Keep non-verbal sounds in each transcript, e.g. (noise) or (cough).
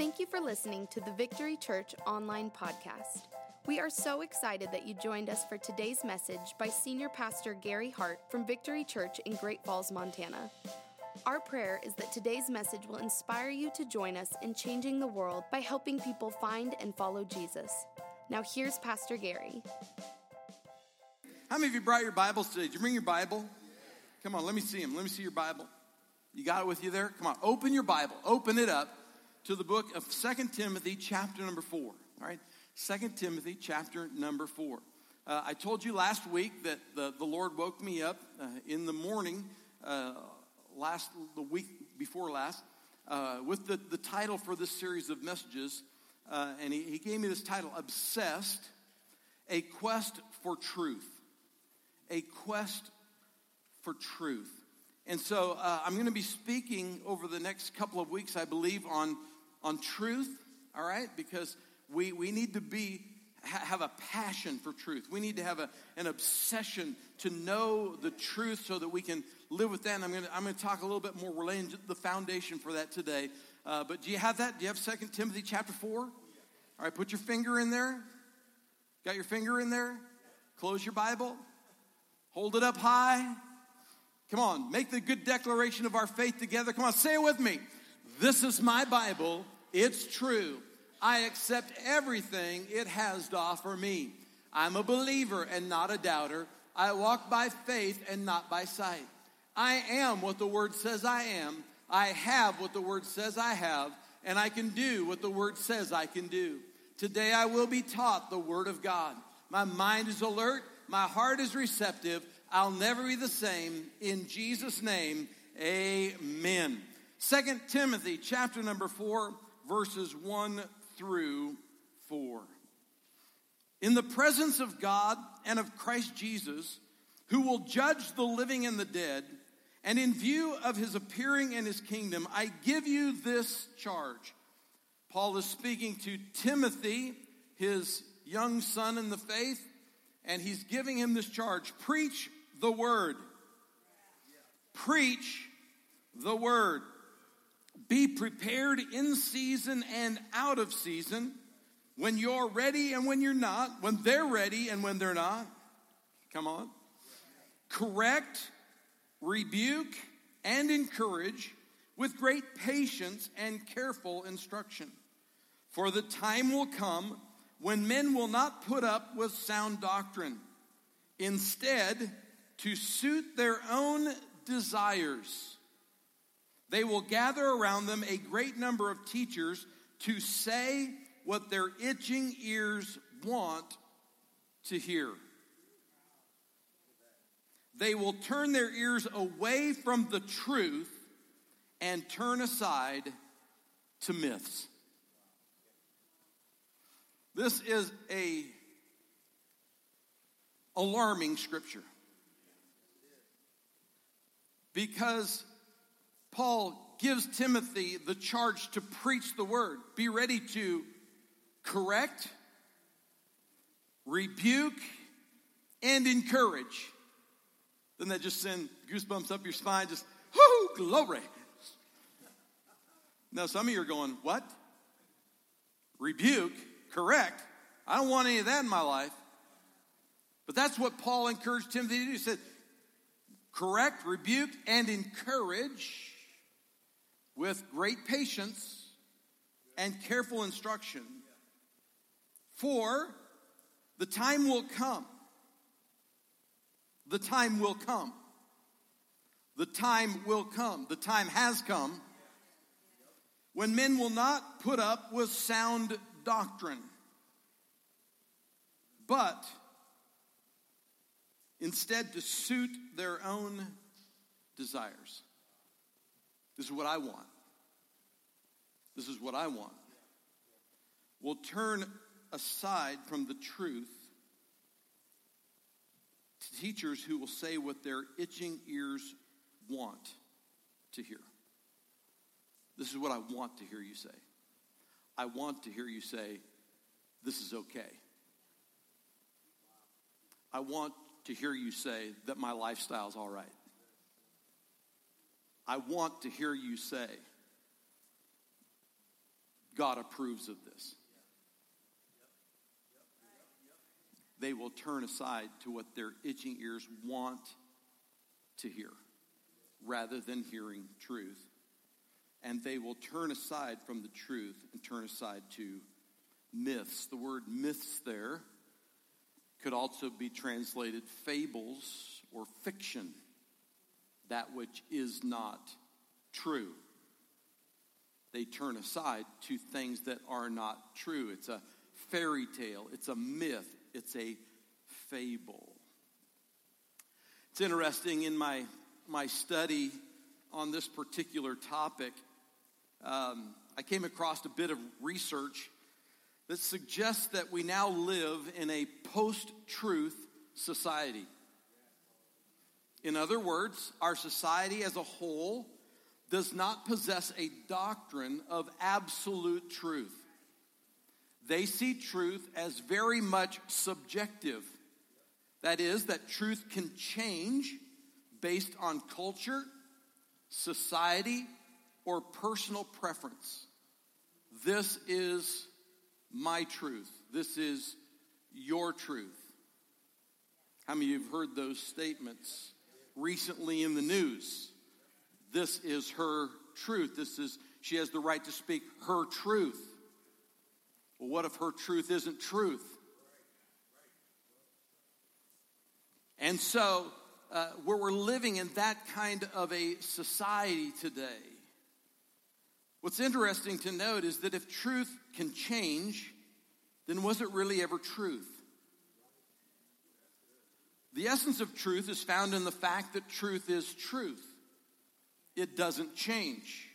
Thank you for listening to the Victory Church online podcast. We are so excited that you joined us for today's message by Senior Pastor Gary Hart from Victory Church in Great Falls, Montana. Our prayer is that today's message will inspire you to join us in changing the world by helping people find and follow Jesus. Now, here's Pastor Gary. How many of you brought your Bibles today? Did you bring your Bible? Come on, let me see them. Let me see your Bible. You got it with you there? Come on, open your Bible. Open it up to the book of Second Timothy, chapter number 4. All right? Second Timothy, chapter number 4. Uh, I told you last week that the, the Lord woke me up uh, in the morning, uh, last the week before last, uh, with the, the title for this series of messages. Uh, and he, he gave me this title, Obsessed, A Quest for Truth. A Quest for Truth. And so uh, I'm going to be speaking over the next couple of weeks, I believe, on, on truth, all right? Because we, we need to be have a passion for truth. We need to have a, an obsession to know the truth so that we can live with that. And I'm going to, I'm going to talk a little bit more relating to the foundation for that today. Uh, but do you have that? Do you have Second Timothy chapter 4? All right, put your finger in there. Got your finger in there? Close your Bible. Hold it up high. Come on, make the good declaration of our faith together. Come on, say it with me. This is my Bible. It's true. I accept everything it has to offer me. I'm a believer and not a doubter. I walk by faith and not by sight. I am what the Word says I am. I have what the Word says I have. And I can do what the Word says I can do. Today I will be taught the Word of God. My mind is alert. My heart is receptive. I'll never be the same. In Jesus' name, amen. Second Timothy chapter number 4, verses 1 through 4. In the presence of God and of Christ Jesus, who will judge the living and the dead, and in view of his appearing in his kingdom, I give you this charge. Paul is speaking to Timothy, his young son in the faith, and he's giving him this charge preach the word. Preach the word. Be prepared in season and out of season, when you're ready and when you're not, when they're ready and when they're not. Come on. Correct, rebuke, and encourage with great patience and careful instruction. For the time will come when men will not put up with sound doctrine. Instead, to suit their own desires. They will gather around them a great number of teachers to say what their itching ears want to hear. They will turn their ears away from the truth and turn aside to myths. This is a alarming scripture because Paul gives Timothy the charge to preach the word. Be ready to correct, rebuke, and encourage. Doesn't that just send goosebumps up your spine? Just, whoo, glory. Now, some of you are going, what? Rebuke, correct. I don't want any of that in my life. But that's what Paul encouraged Timothy to do. He said, correct, rebuke, and encourage with great patience and careful instruction. For the time will come. The time will come. The time will come. The time has come when men will not put up with sound doctrine, but instead to suit their own desires. This is what I want. This is what I want. Will turn aside from the truth to teachers who will say what their itching ears want to hear. This is what I want to hear you say. I want to hear you say, This is okay. I want to hear you say that my lifestyle's all right. I want to hear you say, God approves of this. They will turn aside to what their itching ears want to hear rather than hearing truth. And they will turn aside from the truth and turn aside to myths. The word myths there could also be translated fables or fiction, that which is not true. They turn aside to things that are not true. It's a fairy tale, it's a myth, it's a fable. It's interesting in my, my study on this particular topic, um, I came across a bit of research that suggests that we now live in a post truth society. In other words, our society as a whole does not possess a doctrine of absolute truth. They see truth as very much subjective. That is, that truth can change based on culture, society, or personal preference. This is my truth. This is your truth. How many of you have heard those statements recently in the news? This is her truth. This is, she has the right to speak her truth. Well, what if her truth isn't truth? And so, uh, where we're living in that kind of a society today, what's interesting to note is that if truth can change, then was it really ever truth? The essence of truth is found in the fact that truth is truth. It doesn't change.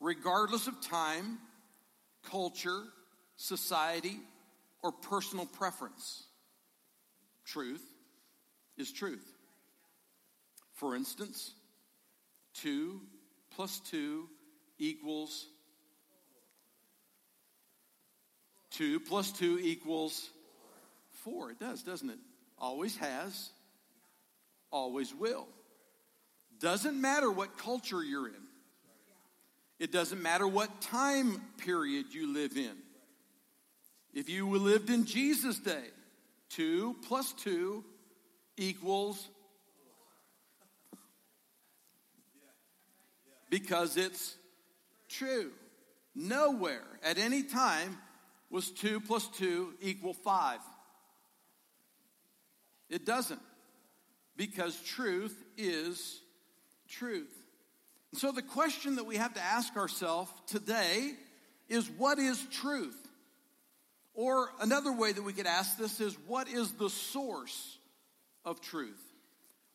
Regardless of time, culture, society, or personal preference, truth is truth. For instance, 2 plus 2 equals 2 plus 2 equals 4. It does, doesn't it? Always has, always will. Doesn't matter what culture you're in, it doesn't matter what time period you live in. If you lived in Jesus' day, 2 plus 2 equals because it's true. Nowhere at any time was 2 plus 2 equal 5. It doesn't. Because truth is truth. And so the question that we have to ask ourselves today is what is truth? Or another way that we could ask this is what is the source of truth?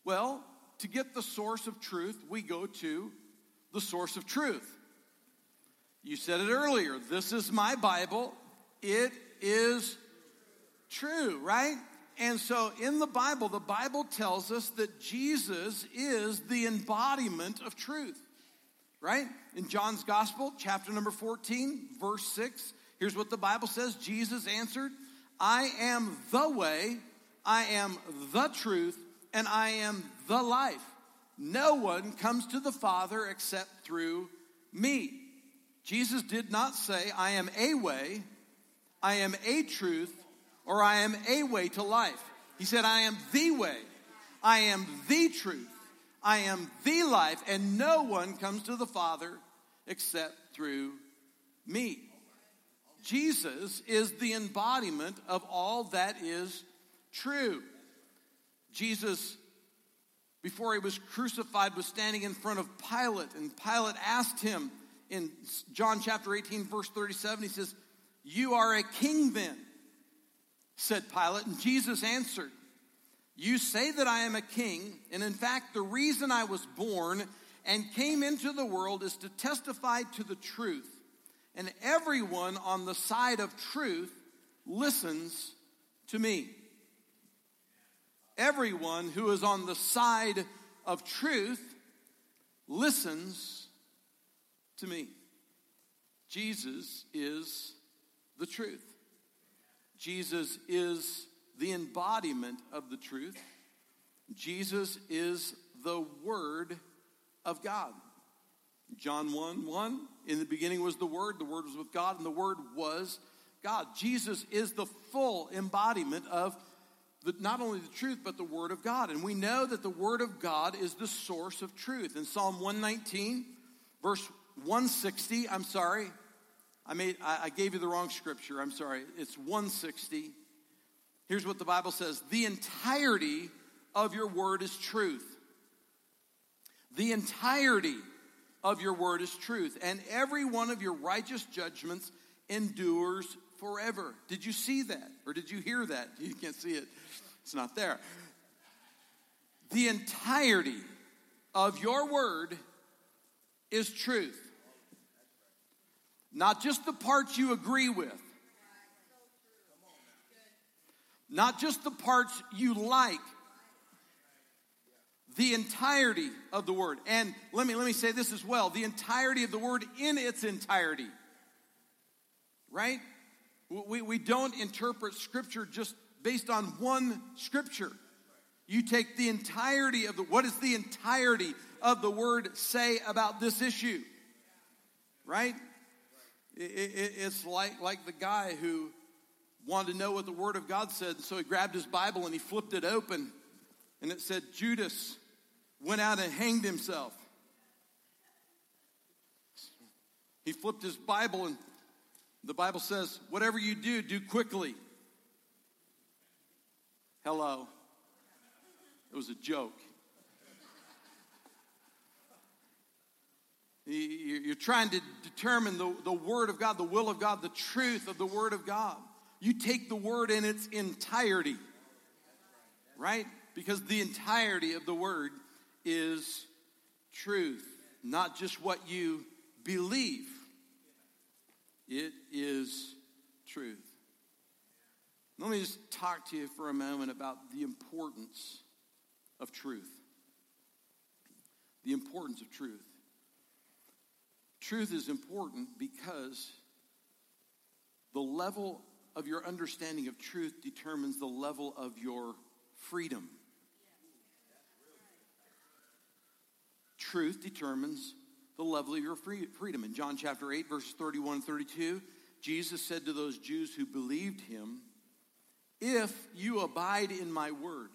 Well, to get the source of truth, we go to the source of truth. You said it earlier. This is my Bible. It is true, right? And so in the Bible, the Bible tells us that Jesus is the embodiment of truth, right? In John's Gospel, chapter number 14, verse 6, here's what the Bible says Jesus answered, I am the way, I am the truth, and I am the life. No one comes to the Father except through me. Jesus did not say, I am a way, I am a truth, or I am a way to life. He said, I am the way, I am the truth, I am the life, and no one comes to the Father except through me. Jesus is the embodiment of all that is true. Jesus, before he was crucified, was standing in front of Pilate, and Pilate asked him in John chapter 18, verse 37, he says, You are a king then said Pilate. And Jesus answered, You say that I am a king, and in fact, the reason I was born and came into the world is to testify to the truth. And everyone on the side of truth listens to me. Everyone who is on the side of truth listens to me. Jesus is the truth. Jesus is the embodiment of the truth. Jesus is the Word of God. John 1 1, in the beginning was the Word, the Word was with God, and the Word was God. Jesus is the full embodiment of the, not only the truth, but the Word of God. And we know that the Word of God is the source of truth. In Psalm 119, verse 160, I'm sorry, I, made, I, I gave you the wrong scripture. I'm sorry. It's 160. Here's what the Bible says The entirety of your word is truth. The entirety of your word is truth, and every one of your righteous judgments endures forever. Did you see that? Or did you hear that? (laughs) You can't see it, it's not there. The entirety of your word is truth. Not just the parts you agree with, not just the parts you like, the entirety of the word. And let me let me say this as well, the entirety of the word in its entirety. Right? We, we don't interpret scripture just based on one scripture. You take the entirety of the what does the entirety of the word say about this issue? Right? It, it, it's like, like the guy who wanted to know what the Word of God said, so he grabbed his Bible and he flipped it open, and it said, Judas went out and hanged himself. He flipped his Bible, and the Bible says, Whatever you do, do quickly. Hello. It was a joke. You're trying to determine the, the Word of God, the will of God, the truth of the Word of God. You take the Word in its entirety, right? Because the entirety of the Word is truth, not just what you believe. It is truth. Let me just talk to you for a moment about the importance of truth. The importance of truth. Truth is important because the level of your understanding of truth determines the level of your freedom. Truth determines the level of your freedom. In John chapter 8, verses 31 and 32, Jesus said to those Jews who believed him, If you abide in my word,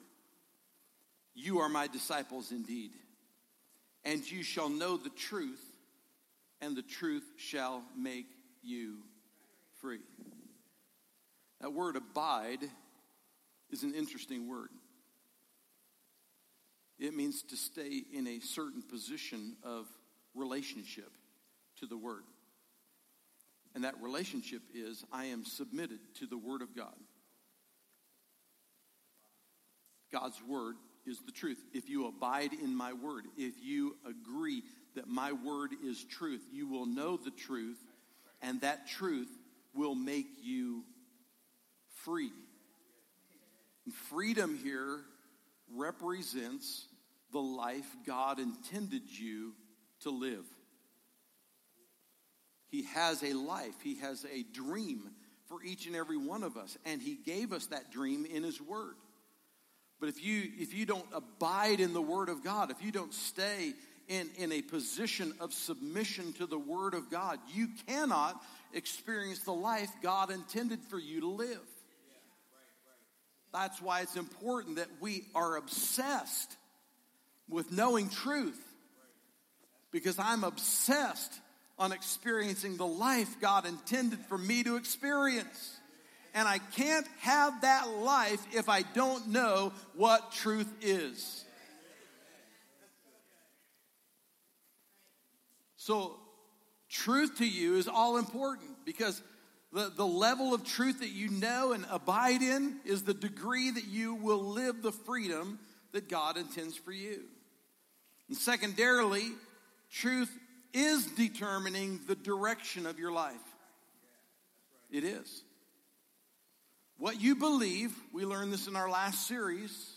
you are my disciples indeed, and you shall know the truth, and the truth shall make you free. That word abide is an interesting word. It means to stay in a certain position of relationship to the word. And that relationship is I am submitted to the word of God. God's word is the truth. If you abide in my word, if you agree that my word is truth. You will know the truth, and that truth will make you free. And freedom here represents the life God intended you to live. He has a life, He has a dream for each and every one of us, and He gave us that dream in His Word. But if you if you don't abide in the Word of God, if you don't stay in, in a position of submission to the Word of God, you cannot experience the life God intended for you to live. That's why it's important that we are obsessed with knowing truth. Because I'm obsessed on experiencing the life God intended for me to experience. And I can't have that life if I don't know what truth is. So, truth to you is all important because the, the level of truth that you know and abide in is the degree that you will live the freedom that God intends for you. And secondarily, truth is determining the direction of your life. It is. What you believe, we learned this in our last series,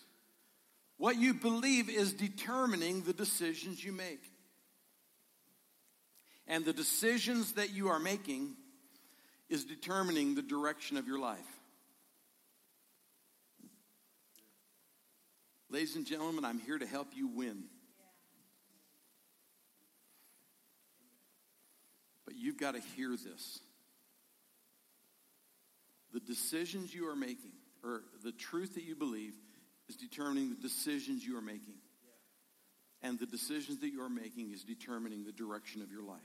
what you believe is determining the decisions you make. And the decisions that you are making is determining the direction of your life. Ladies and gentlemen, I'm here to help you win. But you've got to hear this. The decisions you are making, or the truth that you believe, is determining the decisions you are making. And the decisions that you are making is determining the direction of your life.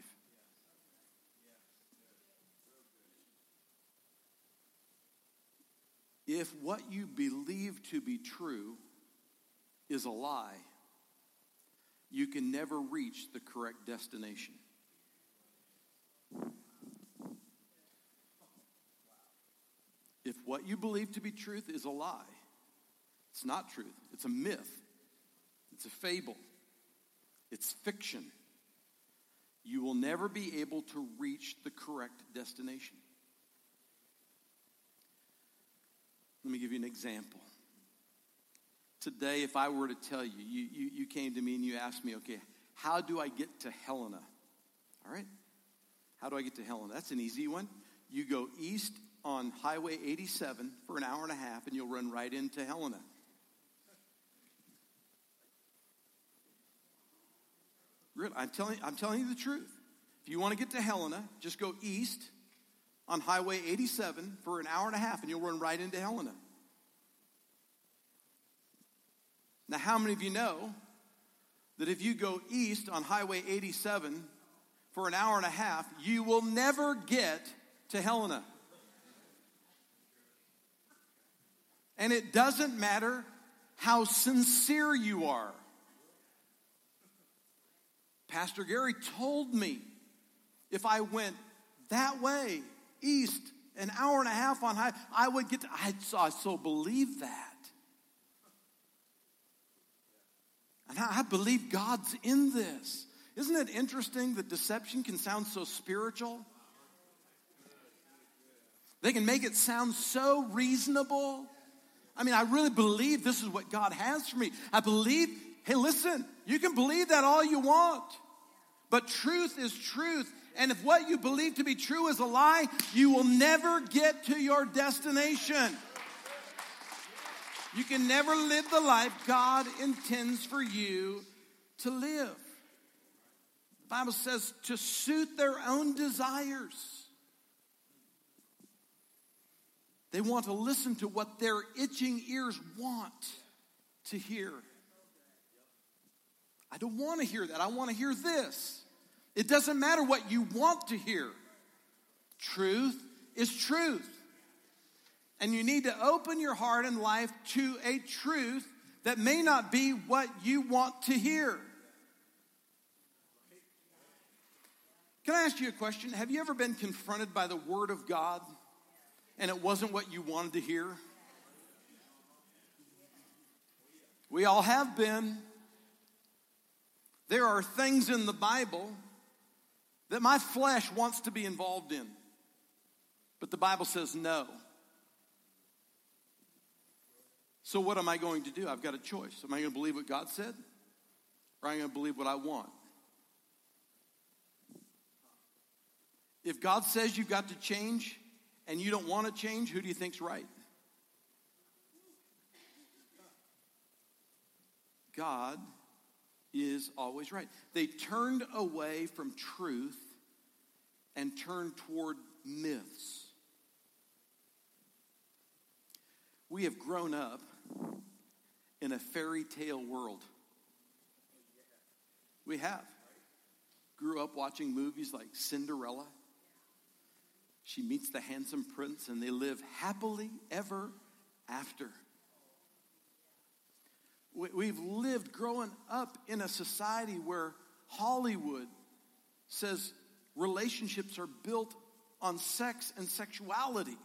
If what you believe to be true is a lie, you can never reach the correct destination. If what you believe to be truth is a lie, it's not truth, it's a myth, it's a fable, it's fiction, you will never be able to reach the correct destination. Let me give you an example. Today, if I were to tell you, you, you, you came to me and you asked me, okay, how do I get to Helena? All right? How do I get to Helena? That's an easy one. You go east on Highway 87 for an hour and a half, and you'll run right into Helena. I'm telling, I'm telling you the truth. If you want to get to Helena, just go east on Highway 87 for an hour and a half, and you'll run right into Helena. Now, how many of you know that if you go east on Highway 87 for an hour and a half, you will never get to Helena? And it doesn't matter how sincere you are. Pastor Gary told me if I went that way, east, an hour and a half on high, I would get to, I, I so believe that. And I, I believe God's in this. Isn't it interesting that deception can sound so spiritual? They can make it sound so reasonable. I mean, I really believe this is what God has for me. I believe, hey, listen, you can believe that all you want, but truth is truth. And if what you believe to be true is a lie, you will never get to your destination. You can never live the life God intends for you to live. The Bible says to suit their own desires. They want to listen to what their itching ears want to hear. I don't want to hear that. I want to hear this. It doesn't matter what you want to hear. Truth is truth. And you need to open your heart and life to a truth that may not be what you want to hear. Can I ask you a question? Have you ever been confronted by the Word of God and it wasn't what you wanted to hear? We all have been. There are things in the Bible that my flesh wants to be involved in, but the Bible says no. So, what am I going to do? I've got a choice. Am I going to believe what God said? Or am I going to believe what I want? If God says you've got to change and you don't want to change, who do you think's right? God is always right. They turned away from truth and turned toward myths. We have grown up in a fairy tale world. We have. Grew up watching movies like Cinderella. She meets the handsome prince and they live happily ever after. We've lived growing up in a society where Hollywood says relationships are built on sex and sexuality.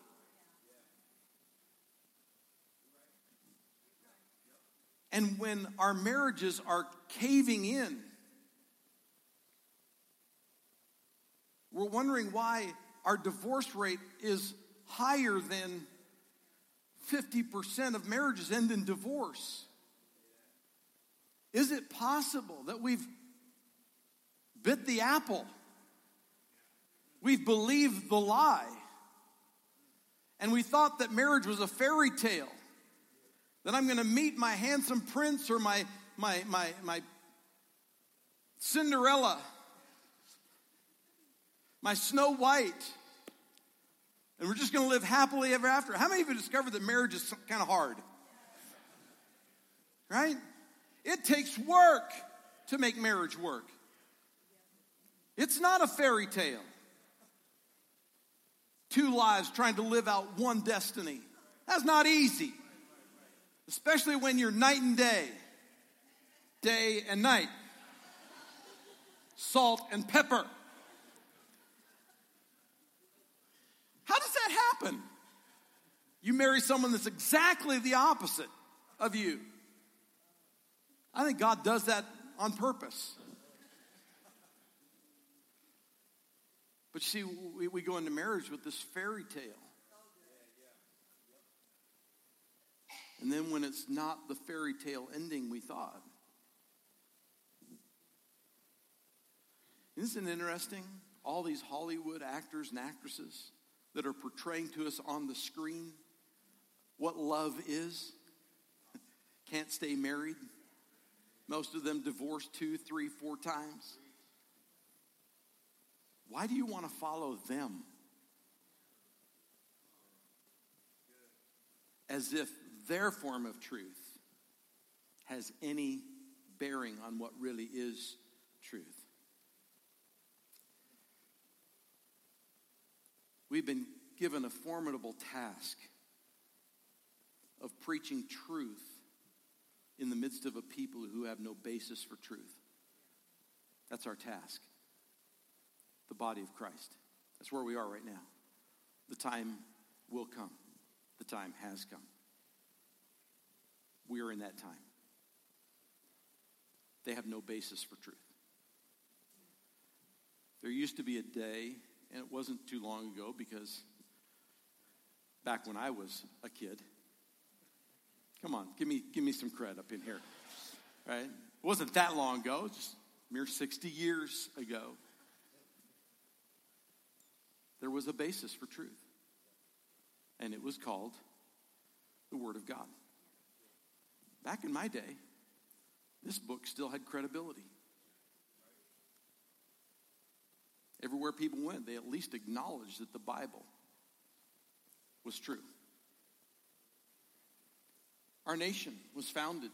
And when our marriages are caving in, we're wondering why our divorce rate is higher than 50% of marriages end in divorce. Is it possible that we've bit the apple? We've believed the lie. And we thought that marriage was a fairy tale that I'm going to meet my handsome prince or my, my, my, my Cinderella. My Snow White. And we're just going to live happily ever after. How many of you discovered that marriage is kind of hard? Right? It takes work to make marriage work. It's not a fairy tale. Two lives trying to live out one destiny. That's not easy, especially when you're night and day, day and night, salt and pepper. How does that happen? You marry someone that's exactly the opposite of you. I think God does that on purpose. But see, we, we go into marriage with this fairy tale. And then when it's not the fairy tale ending we thought. Isn't it interesting? All these Hollywood actors and actresses that are portraying to us on the screen what love is (laughs) can't stay married. Most of them divorced two, three, four times. Why do you want to follow them? As if their form of truth has any bearing on what really is truth. We've been given a formidable task of preaching truth in the midst of a people who have no basis for truth. That's our task. The body of Christ. That's where we are right now. The time will come. The time has come. We are in that time. They have no basis for truth. There used to be a day, and it wasn't too long ago because back when I was a kid, Come on, give me, give me some credit up in here. Right? It wasn't that long ago, just mere 60 years ago. There was a basis for truth. And it was called the Word of God. Back in my day, this book still had credibility. Everywhere people went, they at least acknowledged that the Bible was true. Our nation was founded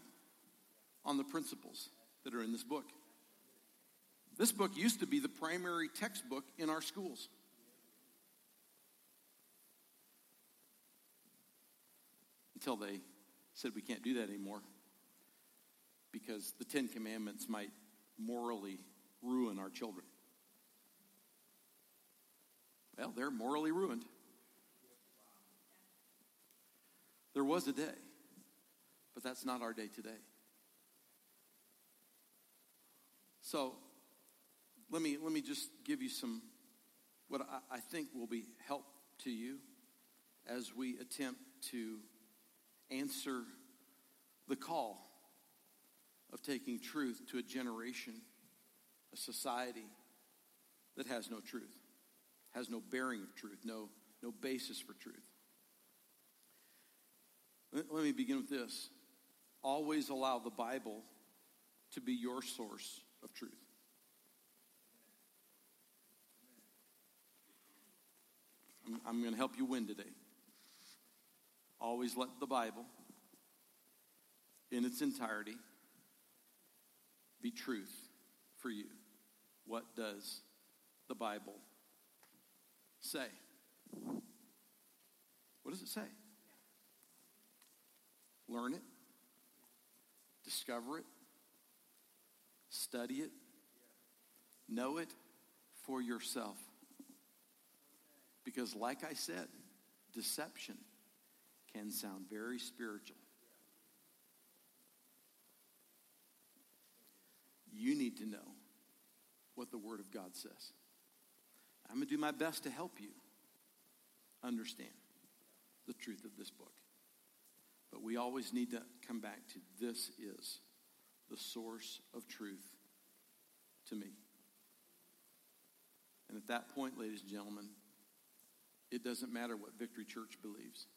on the principles that are in this book. This book used to be the primary textbook in our schools. Until they said we can't do that anymore because the Ten Commandments might morally ruin our children. Well, they're morally ruined. There was a day but that's not our day today. So let me, let me just give you some, what I, I think will be help to you as we attempt to answer the call of taking truth to a generation, a society that has no truth, has no bearing of truth, no, no basis for truth. Let, let me begin with this always allow the Bible to be your source of truth. I'm, I'm going to help you win today. Always let the Bible, in its entirety, be truth for you. What does the Bible say? What does it say? Learn it discover it, study it, know it for yourself. Because, like I said, deception can sound very spiritual. You need to know what the Word of God says. I'm going to do my best to help you understand the truth of this book. But we always need to come back to this is the source of truth to me. And at that point, ladies and gentlemen, it doesn't matter what Victory Church believes.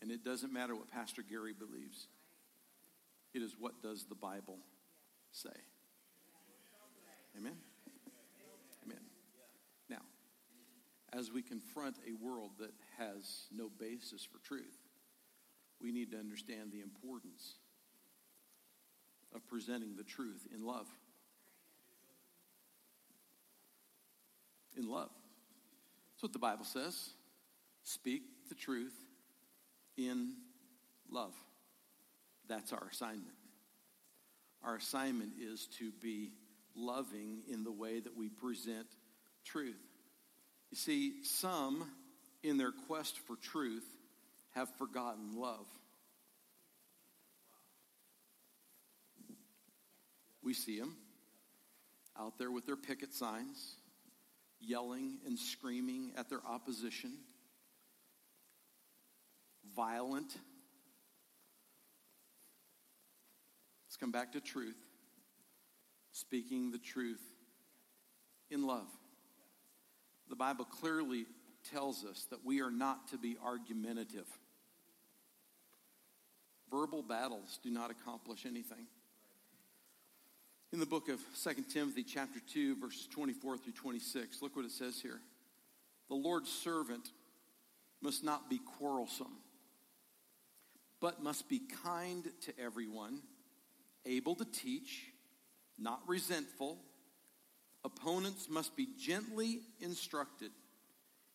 And it doesn't matter what Pastor Gary believes. It is what does the Bible say. Amen. As we confront a world that has no basis for truth, we need to understand the importance of presenting the truth in love. In love. That's what the Bible says. Speak the truth in love. That's our assignment. Our assignment is to be loving in the way that we present truth. You see, some, in their quest for truth, have forgotten love. We see them out there with their picket signs, yelling and screaming at their opposition, violent. Let's come back to truth. Speaking the truth in love. The Bible clearly tells us that we are not to be argumentative. Verbal battles do not accomplish anything. In the book of 2 Timothy, chapter 2, verses 24 through 26, look what it says here. The Lord's servant must not be quarrelsome, but must be kind to everyone, able to teach, not resentful. Opponents must be gently instructed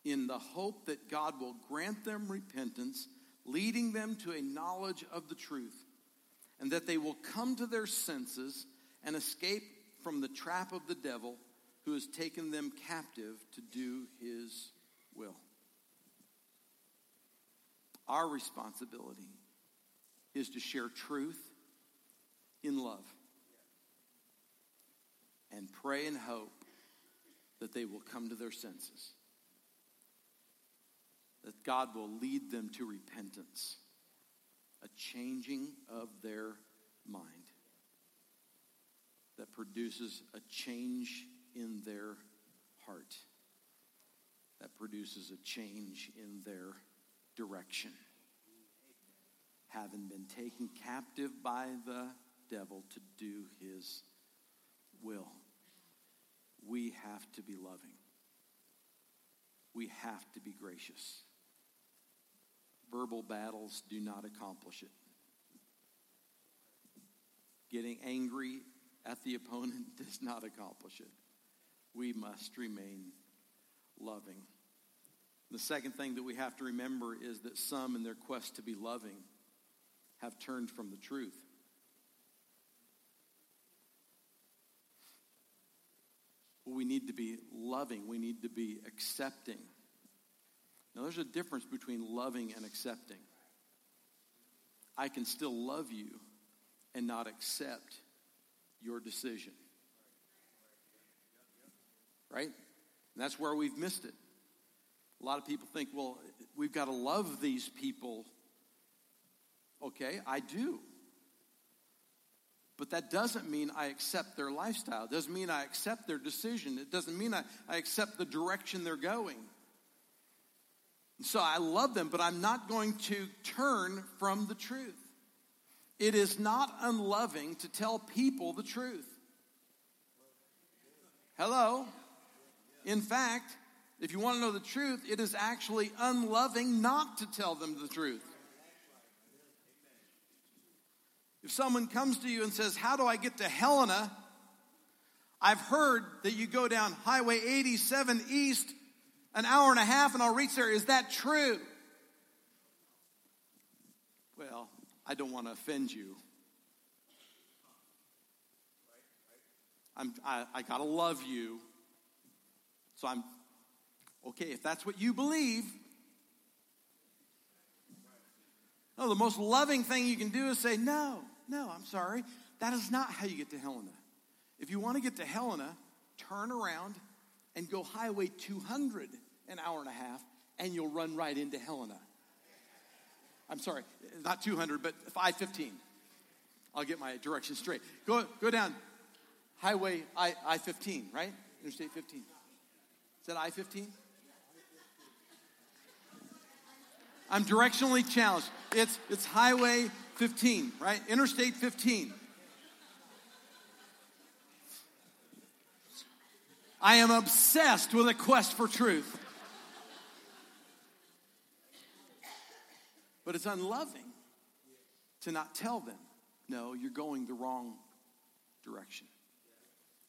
in the hope that God will grant them repentance, leading them to a knowledge of the truth, and that they will come to their senses and escape from the trap of the devil who has taken them captive to do his will. Our responsibility is to share truth in love and pray and hope that they will come to their senses, that God will lead them to repentance, a changing of their mind that produces a change in their heart, that produces a change in their direction. Having been taken captive by the devil to do his will, we have to be loving. We have to be gracious. Verbal battles do not accomplish it. Getting angry at the opponent (laughs) does not accomplish it. We must remain loving. The second thing that we have to remember is that some, in their quest to be loving, have turned from the truth. We need to be loving, we need to be accepting. Now, there's a difference between loving and accepting. I can still love you and not accept your decision. Right? And that's where we've missed it. A lot of people think, well, we've got to love these people. Okay, I do. But that doesn't mean I accept their lifestyle. It doesn't mean I accept their decision. It doesn't mean I, I accept the direction they're going. So I love them, but I'm not going to turn from the truth. It is not unloving to tell people the truth. Hello? In fact, if you want to know the truth, it is actually unloving not to tell them the truth. If someone comes to you and says, How do I get to Helena? I've heard that you go down Highway 87 East an hour and a half and I'll reach there. Is that true? Well, I don't want to offend you. I'm, I, I got to love you. So I'm, okay, if that's what you believe. No, the most loving thing you can do is say, no, no, I'm sorry. That is not how you get to Helena. If you want to get to Helena, turn around and go Highway 200 an hour and a half, and you'll run right into Helena. I'm sorry, not 200, but 515. I'll get my directions straight. Go, go down Highway I, I 15, right? Interstate 15. Is that I 15? I'm directionally challenged. It's, it's Highway 15, right? Interstate 15. I am obsessed with a quest for truth. But it's unloving to not tell them, no, you're going the wrong direction.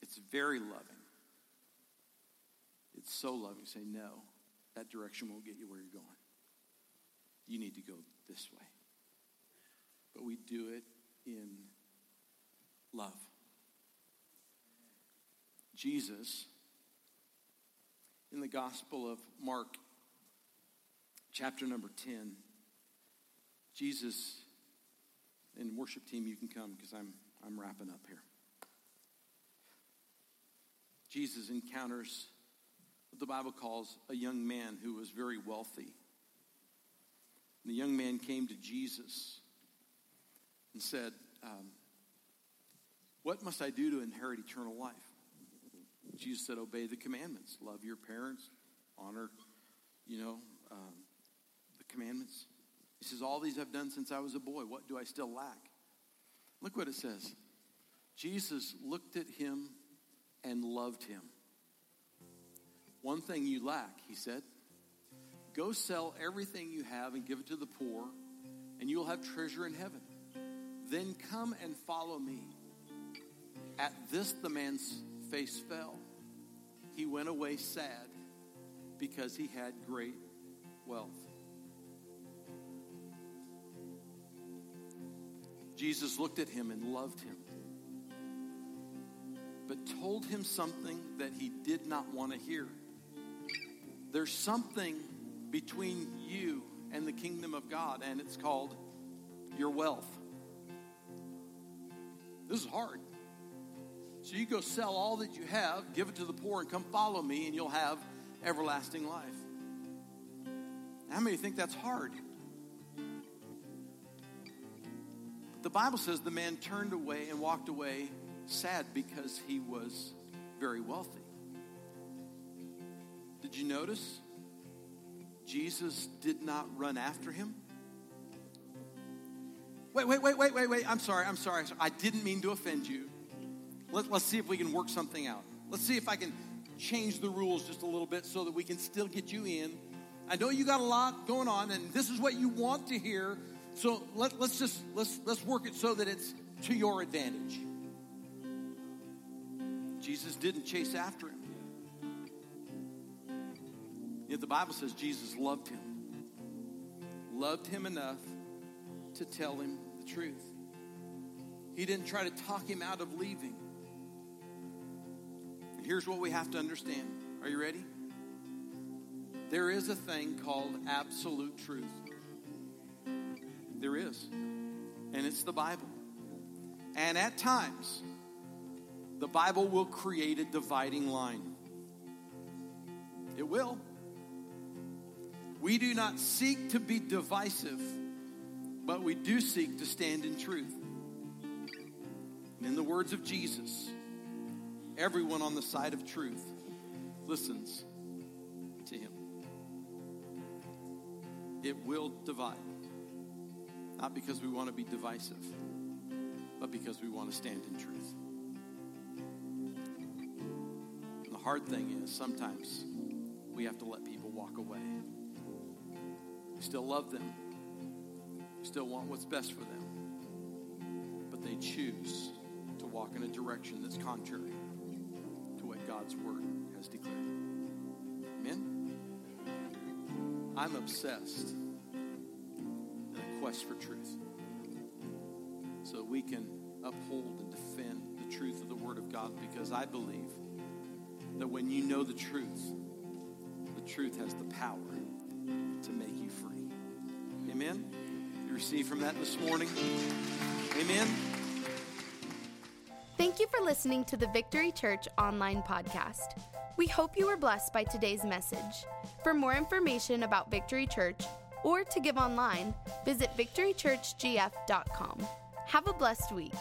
It's very loving. It's so loving. Say, no, that direction won't get you where you're going. You need to go this way. But we do it in love. Jesus, in the Gospel of Mark, chapter number 10, Jesus, and worship team, you can come because I'm, I'm wrapping up here. Jesus encounters what the Bible calls a young man who was very wealthy. And the young man came to Jesus and said, um, What must I do to inherit eternal life? Jesus said, Obey the commandments. Love your parents, honor, you know, um, the commandments. He says, All these I've done since I was a boy. What do I still lack? Look what it says. Jesus looked at him and loved him. One thing you lack, he said. Go sell everything you have and give it to the poor, and you will have treasure in heaven. Then come and follow me. At this, the man's face fell. He went away sad because he had great wealth. Jesus looked at him and loved him, but told him something that he did not want to hear. There's something between you and the kingdom of God, and it's called your wealth. This is hard. So you go sell all that you have, give it to the poor, and come follow me, and you'll have everlasting life. How many think that's hard? The Bible says the man turned away and walked away sad because he was very wealthy. Did you notice? Jesus did not run after him. Wait, wait, wait, wait, wait, wait. I'm sorry, I'm sorry. I didn't mean to offend you. Let, us see if we can work something out. Let's see if I can change the rules just a little bit so that we can still get you in. I know you got a lot going on, and this is what you want to hear. So let, let's just let's let's work it so that it's to your advantage. Jesus didn't chase after him. Yet the Bible says Jesus loved him. Loved him enough to tell him the truth. He didn't try to talk him out of leaving. Here's what we have to understand. Are you ready? There is a thing called absolute truth. There is. And it's the Bible. And at times, the Bible will create a dividing line. It will. We do not seek to be divisive, but we do seek to stand in truth. And in the words of Jesus, everyone on the side of truth listens to him. It will divide. Not because we want to be divisive, but because we want to stand in truth. And the hard thing is sometimes we have to let people walk away. We still love them, still want what's best for them, but they choose to walk in a direction that's contrary to what God's word has declared. Amen? I'm obsessed in a quest for truth so we can uphold and defend the truth of the word of God because I believe that when you know the truth, the truth has the power Receive from that this morning? Amen? Thank you for listening to the Victory Church online podcast. We hope you were blessed by today's message. For more information about Victory Church or to give online, visit victorychurchgf.com. Have a blessed week.